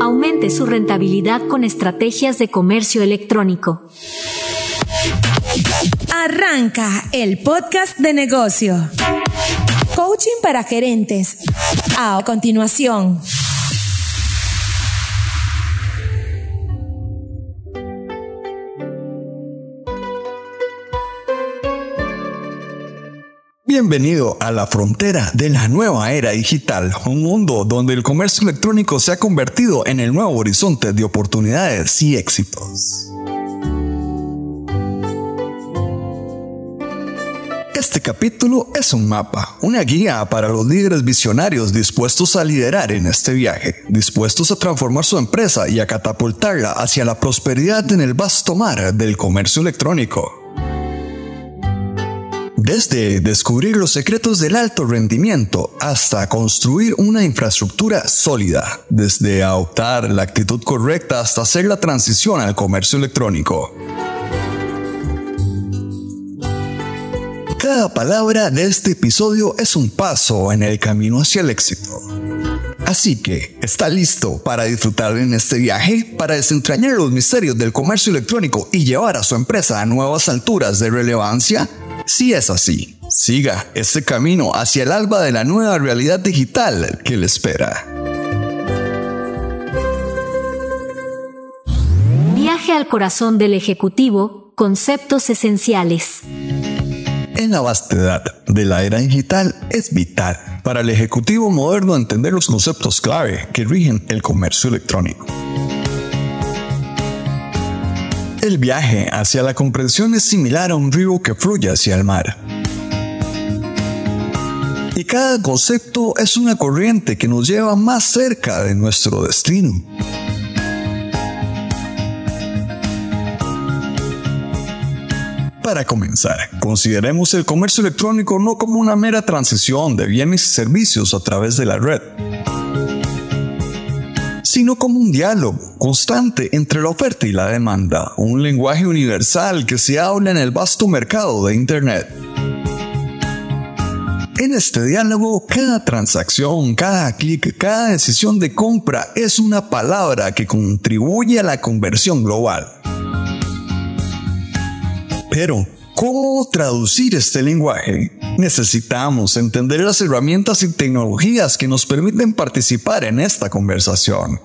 Aumente su rentabilidad con estrategias de comercio electrónico. Arranca el podcast de negocio. Coaching para gerentes. A continuación. Bienvenido a la frontera de la nueva era digital, un mundo donde el comercio electrónico se ha convertido en el nuevo horizonte de oportunidades y éxitos. Este capítulo es un mapa, una guía para los líderes visionarios dispuestos a liderar en este viaje, dispuestos a transformar su empresa y a catapultarla hacia la prosperidad en el vasto mar del comercio electrónico. Desde descubrir los secretos del alto rendimiento hasta construir una infraestructura sólida, desde adoptar la actitud correcta hasta hacer la transición al comercio electrónico. Cada palabra de este episodio es un paso en el camino hacia el éxito. Así que, ¿está listo para disfrutar en este viaje? Para desentrañar los misterios del comercio electrónico y llevar a su empresa a nuevas alturas de relevancia? Si es así, siga este camino hacia el alba de la nueva realidad digital que le espera. Viaje al corazón del Ejecutivo, conceptos esenciales. En la vastedad de la era digital es vital para el Ejecutivo moderno entender los conceptos clave que rigen el comercio electrónico. El viaje hacia la comprensión es similar a un río que fluye hacia el mar. Y cada concepto es una corriente que nos lleva más cerca de nuestro destino. Para comenzar, consideremos el comercio electrónico no como una mera transición de bienes y servicios a través de la red sino como un diálogo constante entre la oferta y la demanda, un lenguaje universal que se habla en el vasto mercado de Internet. En este diálogo, cada transacción, cada clic, cada decisión de compra es una palabra que contribuye a la conversión global. Pero, ¿cómo traducir este lenguaje? Necesitamos entender las herramientas y tecnologías que nos permiten participar en esta conversación.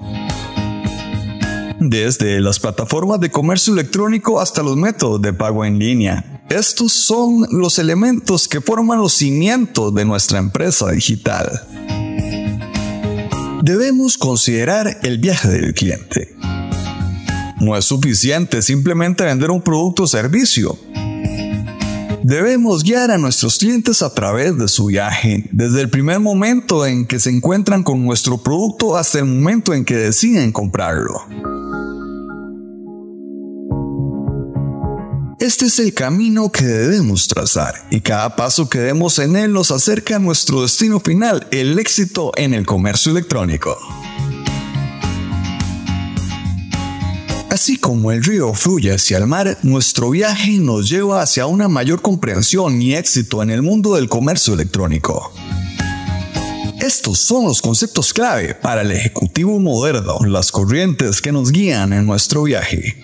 Desde las plataformas de comercio electrónico hasta los métodos de pago en línea. Estos son los elementos que forman los cimientos de nuestra empresa digital. Debemos considerar el viaje del cliente. No es suficiente simplemente vender un producto o servicio Debemos guiar a nuestros clientes a través de su viaje, desde el primer momento en que se encuentran con nuestro producto hasta el momento en que deciden comprarlo. Este es el camino que debemos trazar y cada paso que demos en él nos acerca a nuestro destino final, el éxito en el comercio electrónico. Así como el río fluye hacia el mar, nuestro viaje nos lleva hacia una mayor comprensión y éxito en el mundo del comercio electrónico. Estos son los conceptos clave para el ejecutivo moderno, las corrientes que nos guían en nuestro viaje.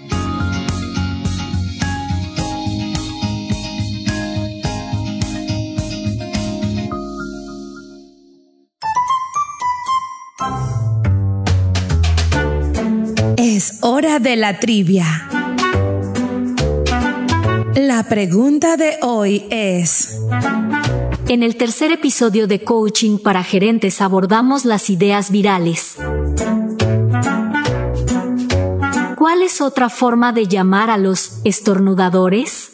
Hora de la trivia. La pregunta de hoy es... En el tercer episodio de Coaching para Gerentes abordamos las ideas virales. ¿Cuál es otra forma de llamar a los estornudadores?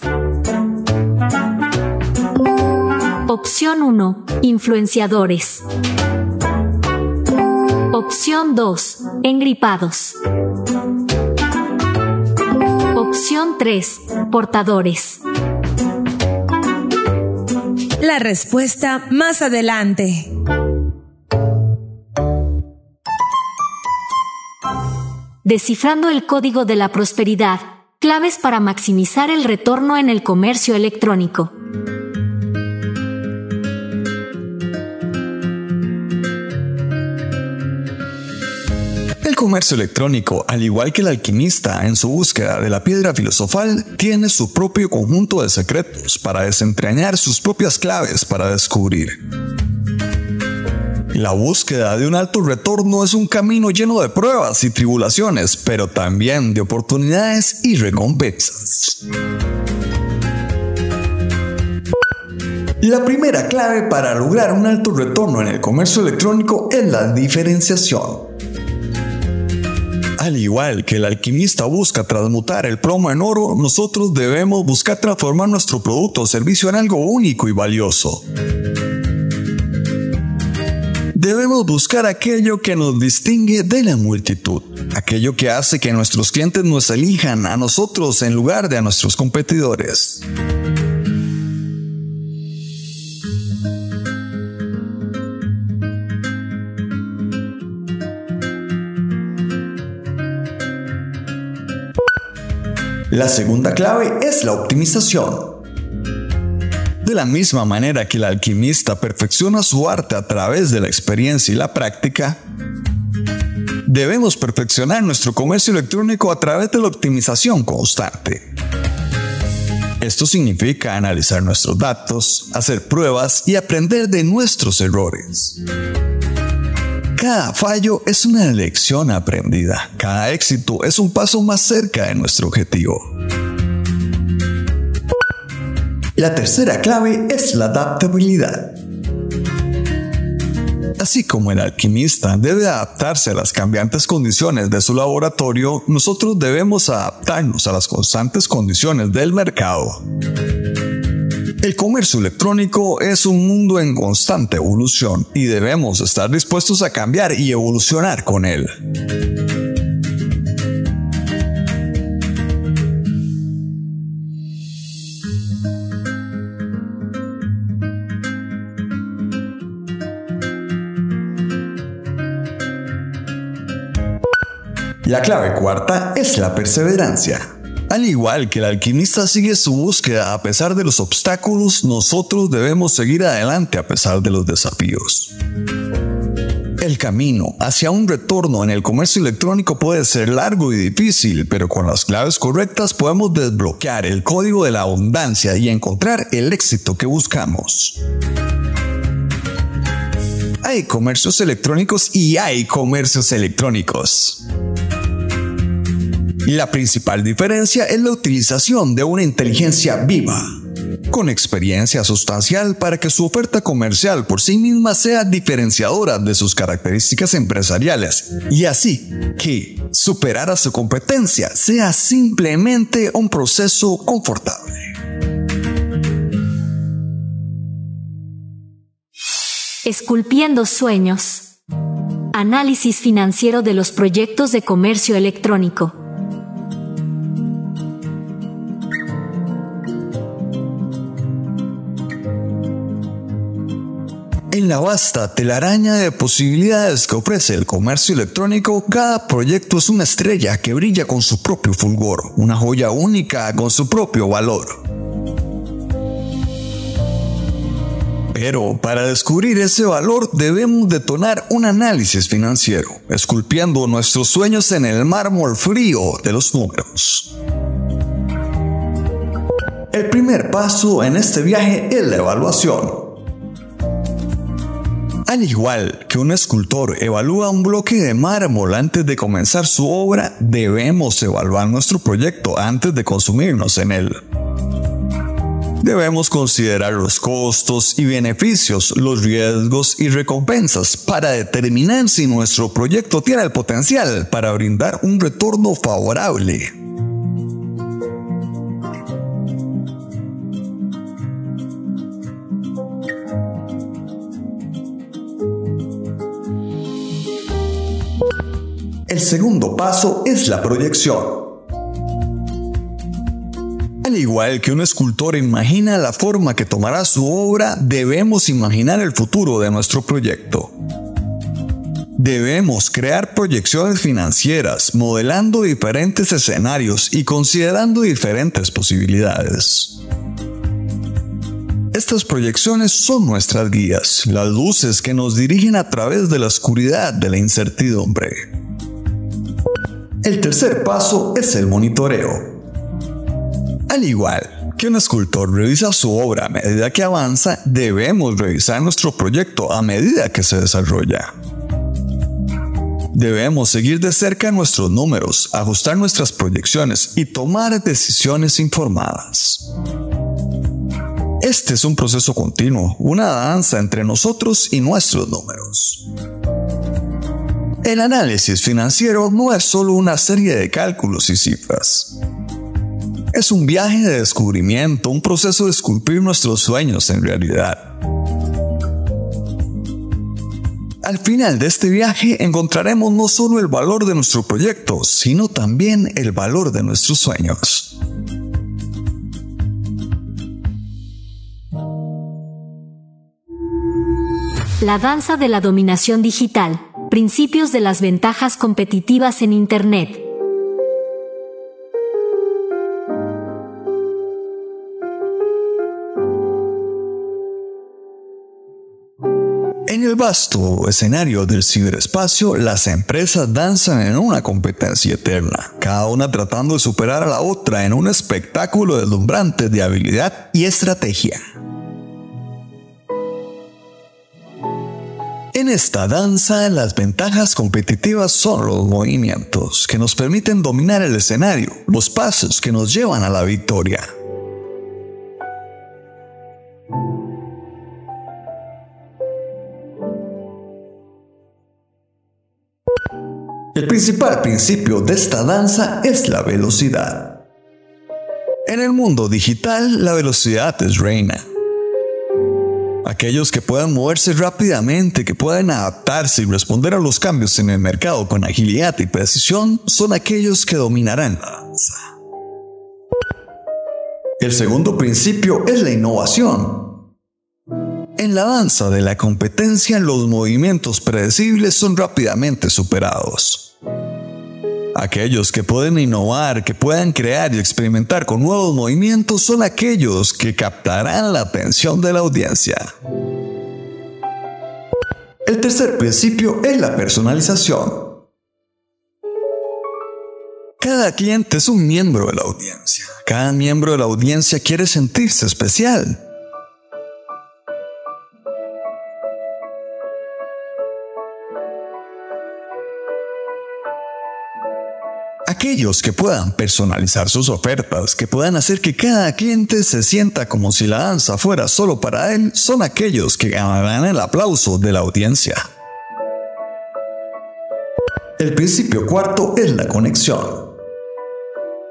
Opción 1. Influenciadores. Opción 2. Engripados. Opción 3. Portadores. La respuesta más adelante. Descifrando el código de la prosperidad. Claves para maximizar el retorno en el comercio electrónico. Comercio electrónico, al igual que el alquimista en su búsqueda de la piedra filosofal, tiene su propio conjunto de secretos para desentrañar sus propias claves para descubrir. La búsqueda de un alto retorno es un camino lleno de pruebas y tribulaciones, pero también de oportunidades y recompensas. La primera clave para lograr un alto retorno en el comercio electrónico es la diferenciación. Al igual que el alquimista busca transmutar el plomo en oro, nosotros debemos buscar transformar nuestro producto o servicio en algo único y valioso. Debemos buscar aquello que nos distingue de la multitud, aquello que hace que nuestros clientes nos elijan a nosotros en lugar de a nuestros competidores. La segunda clave es la optimización. De la misma manera que el alquimista perfecciona su arte a través de la experiencia y la práctica, debemos perfeccionar nuestro comercio electrónico a través de la optimización constante. Esto significa analizar nuestros datos, hacer pruebas y aprender de nuestros errores. Cada fallo es una lección aprendida. Cada éxito es un paso más cerca de nuestro objetivo. La tercera clave es la adaptabilidad. Así como el alquimista debe adaptarse a las cambiantes condiciones de su laboratorio, nosotros debemos adaptarnos a las constantes condiciones del mercado. El comercio electrónico es un mundo en constante evolución y debemos estar dispuestos a cambiar y evolucionar con él. La clave cuarta es la perseverancia. Al igual que el alquimista sigue su búsqueda a pesar de los obstáculos, nosotros debemos seguir adelante a pesar de los desafíos. El camino hacia un retorno en el comercio electrónico puede ser largo y difícil, pero con las claves correctas podemos desbloquear el código de la abundancia y encontrar el éxito que buscamos. Hay comercios electrónicos y hay comercios electrónicos. La principal diferencia es la utilización de una inteligencia viva, con experiencia sustancial para que su oferta comercial por sí misma sea diferenciadora de sus características empresariales y así que superar a su competencia sea simplemente un proceso confortable. Esculpiendo sueños. Análisis financiero de los proyectos de comercio electrónico. En la vasta telaraña de posibilidades que ofrece el comercio electrónico, cada proyecto es una estrella que brilla con su propio fulgor, una joya única con su propio valor. Pero para descubrir ese valor debemos detonar un análisis financiero, esculpiendo nuestros sueños en el mármol frío de los números. El primer paso en este viaje es la evaluación. Al igual que un escultor evalúa un bloque de mármol antes de comenzar su obra, debemos evaluar nuestro proyecto antes de consumirnos en él. Debemos considerar los costos y beneficios, los riesgos y recompensas para determinar si nuestro proyecto tiene el potencial para brindar un retorno favorable. El segundo paso es la proyección. Al igual que un escultor imagina la forma que tomará su obra, debemos imaginar el futuro de nuestro proyecto. Debemos crear proyecciones financieras, modelando diferentes escenarios y considerando diferentes posibilidades. Estas proyecciones son nuestras guías, las luces que nos dirigen a través de la oscuridad de la incertidumbre. El tercer paso es el monitoreo. Al igual que un escultor revisa su obra a medida que avanza, debemos revisar nuestro proyecto a medida que se desarrolla. Debemos seguir de cerca nuestros números, ajustar nuestras proyecciones y tomar decisiones informadas. Este es un proceso continuo, una danza entre nosotros y nuestros números. El análisis financiero no es solo una serie de cálculos y cifras. Es un viaje de descubrimiento, un proceso de esculpir nuestros sueños en realidad. Al final de este viaje encontraremos no solo el valor de nuestro proyecto, sino también el valor de nuestros sueños. La danza de la dominación digital. Principios de las ventajas competitivas en Internet. En el vasto escenario del ciberespacio, las empresas danzan en una competencia eterna, cada una tratando de superar a la otra en un espectáculo deslumbrante de habilidad y estrategia. En esta danza, las ventajas competitivas son los movimientos que nos permiten dominar el escenario, los pasos que nos llevan a la victoria. El principal principio de esta danza es la velocidad. En el mundo digital, la velocidad es reina. Aquellos que puedan moverse rápidamente, que puedan adaptarse y responder a los cambios en el mercado con agilidad y precisión, son aquellos que dominarán la danza. El segundo principio es la innovación. En la danza de la competencia, los movimientos predecibles son rápidamente superados. Aquellos que pueden innovar, que puedan crear y experimentar con nuevos movimientos son aquellos que captarán la atención de la audiencia. El tercer principio es la personalización. Cada cliente es un miembro de la audiencia. Cada miembro de la audiencia quiere sentirse especial. Aquellos que puedan personalizar sus ofertas, que puedan hacer que cada cliente se sienta como si la danza fuera solo para él, son aquellos que ganarán el aplauso de la audiencia. El principio cuarto es la conexión.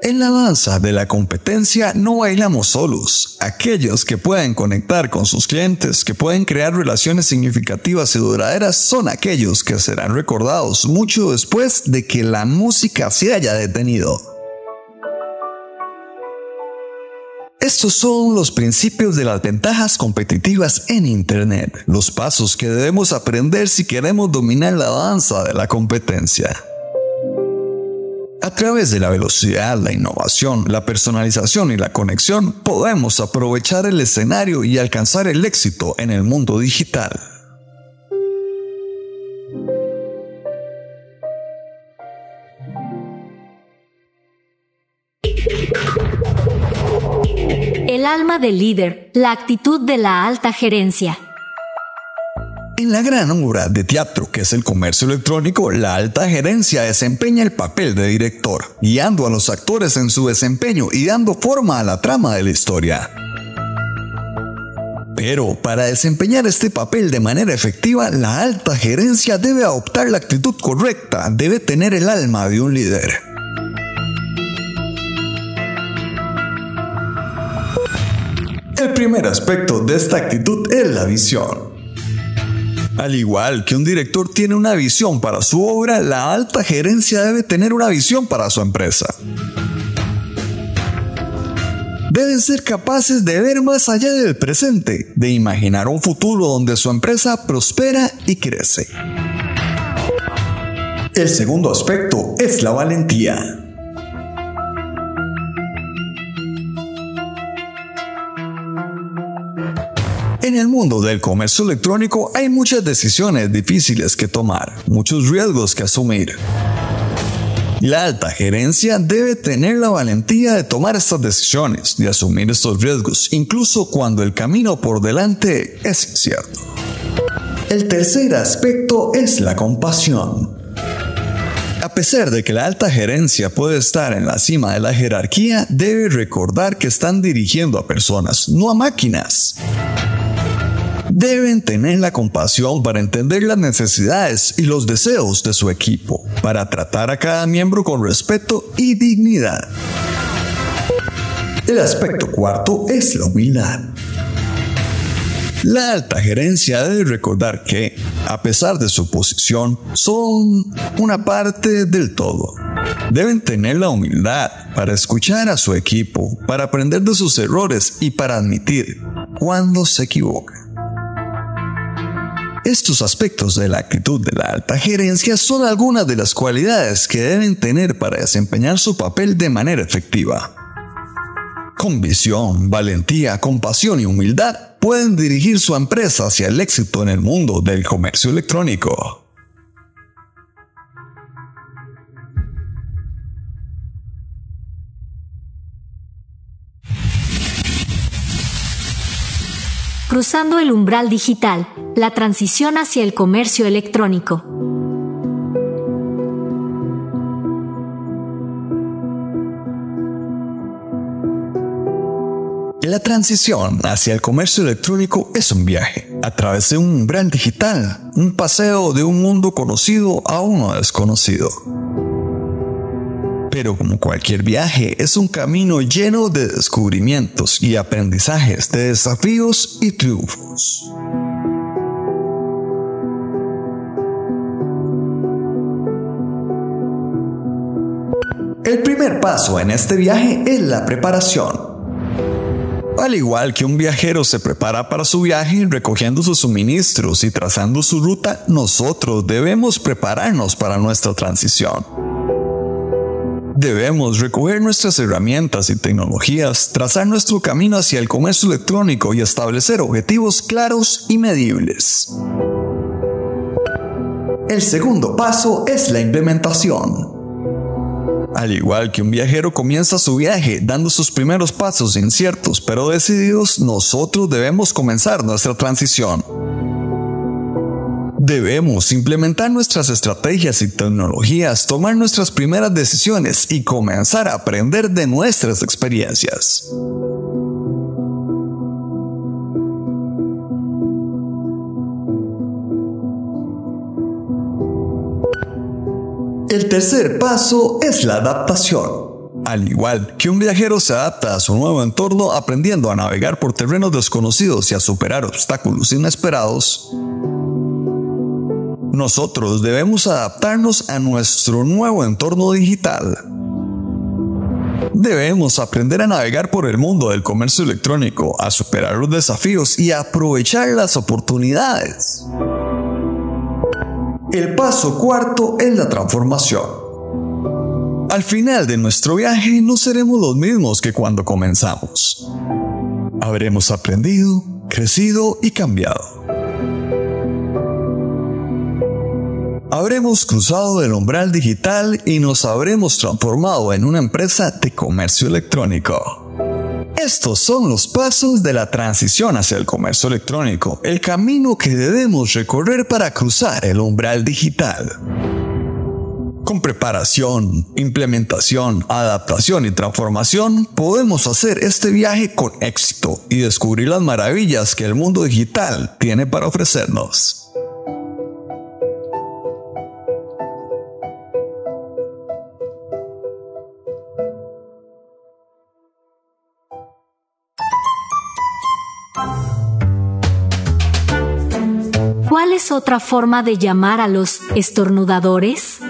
En la danza de la competencia no bailamos solos. Aquellos que pueden conectar con sus clientes, que pueden crear relaciones significativas y duraderas, son aquellos que serán recordados mucho después de que la música se haya detenido. Estos son los principios de las ventajas competitivas en Internet, los pasos que debemos aprender si queremos dominar la danza de la competencia. A través de la velocidad, la innovación, la personalización y la conexión, podemos aprovechar el escenario y alcanzar el éxito en el mundo digital. El alma del líder, la actitud de la alta gerencia. En la gran obra de teatro que es el comercio electrónico, la alta gerencia desempeña el papel de director, guiando a los actores en su desempeño y dando forma a la trama de la historia. Pero para desempeñar este papel de manera efectiva, la alta gerencia debe adoptar la actitud correcta, debe tener el alma de un líder. El primer aspecto de esta actitud es la visión. Al igual que un director tiene una visión para su obra, la alta gerencia debe tener una visión para su empresa. Deben ser capaces de ver más allá del presente, de imaginar un futuro donde su empresa prospera y crece. El segundo aspecto es la valentía. En el mundo del comercio electrónico hay muchas decisiones difíciles que tomar, muchos riesgos que asumir. La alta gerencia debe tener la valentía de tomar estas decisiones, de asumir estos riesgos, incluso cuando el camino por delante es incierto. El tercer aspecto es la compasión. A pesar de que la alta gerencia puede estar en la cima de la jerarquía, debe recordar que están dirigiendo a personas, no a máquinas deben tener la compasión para entender las necesidades y los deseos de su equipo, para tratar a cada miembro con respeto y dignidad. El aspecto cuarto es la humildad. La alta gerencia debe recordar que, a pesar de su posición, son una parte del todo. Deben tener la humildad para escuchar a su equipo, para aprender de sus errores y para admitir cuando se equivocan. Estos aspectos de la actitud de la alta gerencia son algunas de las cualidades que deben tener para desempeñar su papel de manera efectiva. Con visión, valentía, compasión y humildad pueden dirigir su empresa hacia el éxito en el mundo del comercio electrónico. Cruzando el umbral digital, la transición hacia el comercio electrónico. La transición hacia el comercio electrónico es un viaje a través de un umbral digital, un paseo de un mundo conocido a uno desconocido. Pero como cualquier viaje, es un camino lleno de descubrimientos y aprendizajes, de desafíos y triunfos. El primer paso en este viaje es la preparación. Al igual que un viajero se prepara para su viaje recogiendo sus suministros y trazando su ruta, nosotros debemos prepararnos para nuestra transición. Debemos recoger nuestras herramientas y tecnologías, trazar nuestro camino hacia el comercio electrónico y establecer objetivos claros y medibles. El segundo paso es la implementación. Al igual que un viajero comienza su viaje dando sus primeros pasos inciertos pero decididos, nosotros debemos comenzar nuestra transición. Debemos implementar nuestras estrategias y tecnologías, tomar nuestras primeras decisiones y comenzar a aprender de nuestras experiencias. El tercer paso es la adaptación. Al igual que un viajero se adapta a su nuevo entorno aprendiendo a navegar por terrenos desconocidos y a superar obstáculos inesperados, nosotros debemos adaptarnos a nuestro nuevo entorno digital. Debemos aprender a navegar por el mundo del comercio electrónico, a superar los desafíos y a aprovechar las oportunidades. El paso cuarto es la transformación. Al final de nuestro viaje no seremos los mismos que cuando comenzamos. Habremos aprendido, crecido y cambiado. Habremos cruzado el umbral digital y nos habremos transformado en una empresa de comercio electrónico. Estos son los pasos de la transición hacia el comercio electrónico, el camino que debemos recorrer para cruzar el umbral digital. Con preparación, implementación, adaptación y transformación, podemos hacer este viaje con éxito y descubrir las maravillas que el mundo digital tiene para ofrecernos. ¿Cuál es otra forma de llamar a los estornudadores?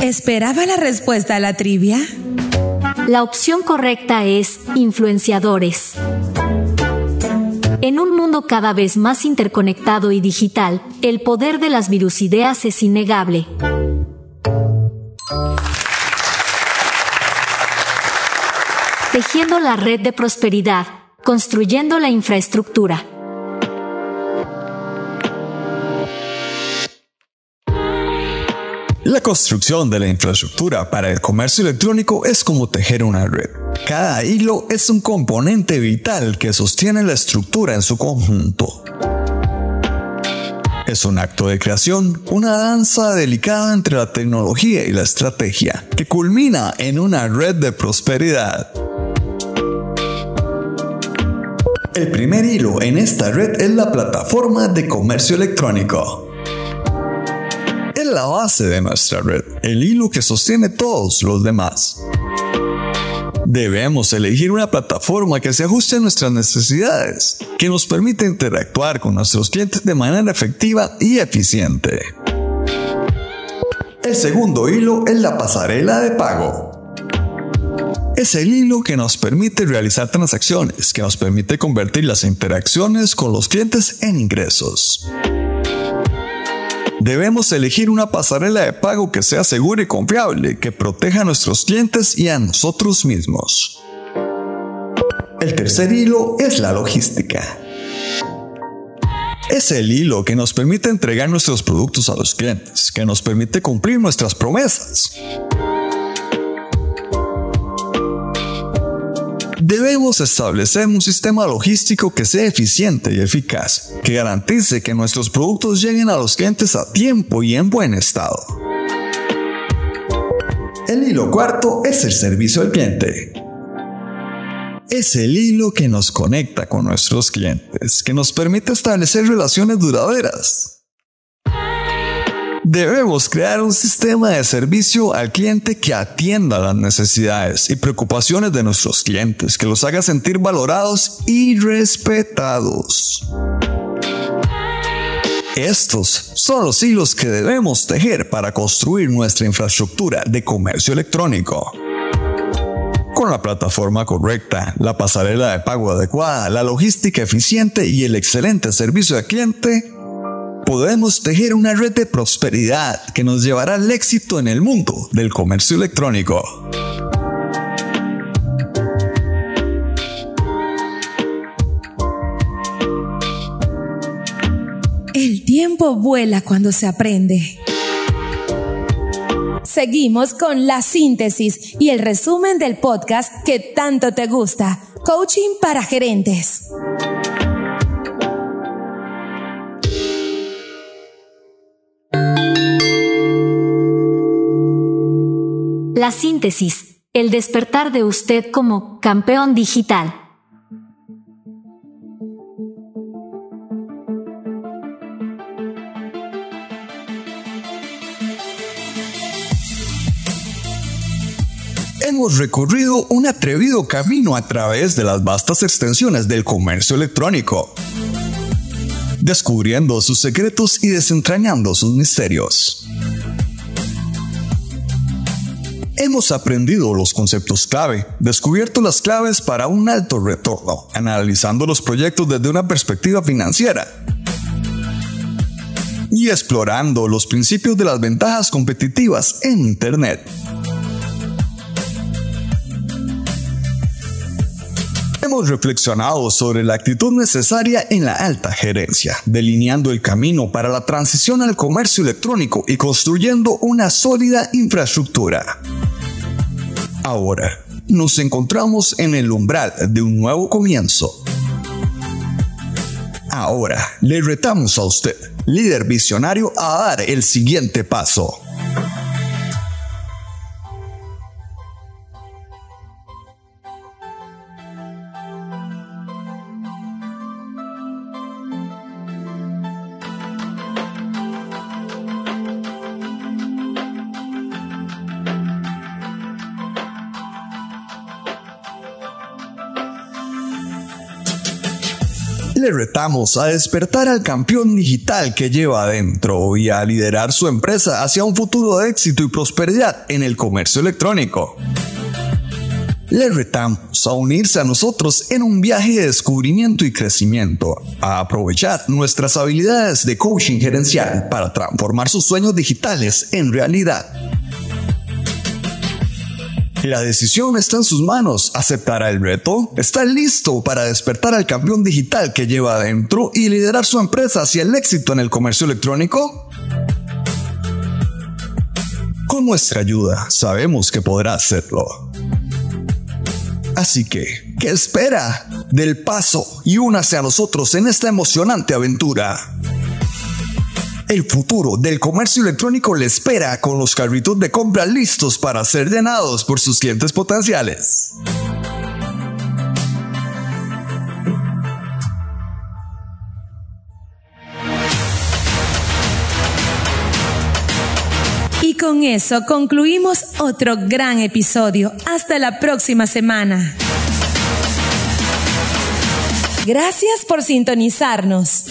¿Esperaba la respuesta a la trivia? La opción correcta es influenciadores. En un mundo cada vez más interconectado y digital, el poder de las virusideas es innegable. Tejiendo la red de prosperidad, construyendo la infraestructura. La construcción de la infraestructura para el comercio electrónico es como tejer una red. Cada hilo es un componente vital que sostiene la estructura en su conjunto. Es un acto de creación, una danza delicada entre la tecnología y la estrategia, que culmina en una red de prosperidad. El primer hilo en esta red es la plataforma de comercio electrónico. La base de nuestra red, el hilo que sostiene todos los demás. Debemos elegir una plataforma que se ajuste a nuestras necesidades, que nos permita interactuar con nuestros clientes de manera efectiva y eficiente. El segundo hilo es la pasarela de pago. Es el hilo que nos permite realizar transacciones, que nos permite convertir las interacciones con los clientes en ingresos. Debemos elegir una pasarela de pago que sea segura y confiable, que proteja a nuestros clientes y a nosotros mismos. El tercer hilo es la logística. Es el hilo que nos permite entregar nuestros productos a los clientes, que nos permite cumplir nuestras promesas. Debemos establecer un sistema logístico que sea eficiente y eficaz, que garantice que nuestros productos lleguen a los clientes a tiempo y en buen estado. El hilo cuarto es el servicio al cliente. Es el hilo que nos conecta con nuestros clientes, que nos permite establecer relaciones duraderas. Debemos crear un sistema de servicio al cliente que atienda las necesidades y preocupaciones de nuestros clientes, que los haga sentir valorados y respetados. Estos son los hilos que debemos tejer para construir nuestra infraestructura de comercio electrónico. Con la plataforma correcta, la pasarela de pago adecuada, la logística eficiente y el excelente servicio al cliente, podemos tejer una red de prosperidad que nos llevará al éxito en el mundo del comercio electrónico. El tiempo vuela cuando se aprende. Seguimos con la síntesis y el resumen del podcast que tanto te gusta, Coaching para Gerentes. La síntesis, el despertar de usted como campeón digital. Hemos recorrido un atrevido camino a través de las vastas extensiones del comercio electrónico, descubriendo sus secretos y desentrañando sus misterios. Hemos aprendido los conceptos clave, descubierto las claves para un alto retorno, analizando los proyectos desde una perspectiva financiera y explorando los principios de las ventajas competitivas en Internet. Hemos reflexionado sobre la actitud necesaria en la alta gerencia, delineando el camino para la transición al comercio electrónico y construyendo una sólida infraestructura. Ahora, nos encontramos en el umbral de un nuevo comienzo. Ahora, le retamos a usted, líder visionario, a dar el siguiente paso. Le retamos a despertar al campeón digital que lleva adentro y a liderar su empresa hacia un futuro de éxito y prosperidad en el comercio electrónico. Le retamos a unirse a nosotros en un viaje de descubrimiento y crecimiento, a aprovechar nuestras habilidades de coaching gerencial para transformar sus sueños digitales en realidad. La decisión está en sus manos. ¿Aceptará el reto? ¿Está listo para despertar al campeón digital que lleva adentro y liderar su empresa hacia el éxito en el comercio electrónico? Con nuestra ayuda sabemos que podrá hacerlo. Así que, ¿qué espera? Del paso y únase a nosotros en esta emocionante aventura. El futuro del comercio electrónico le espera con los carritos de compra listos para ser llenados por sus clientes potenciales. Y con eso concluimos otro gran episodio. Hasta la próxima semana. Gracias por sintonizarnos.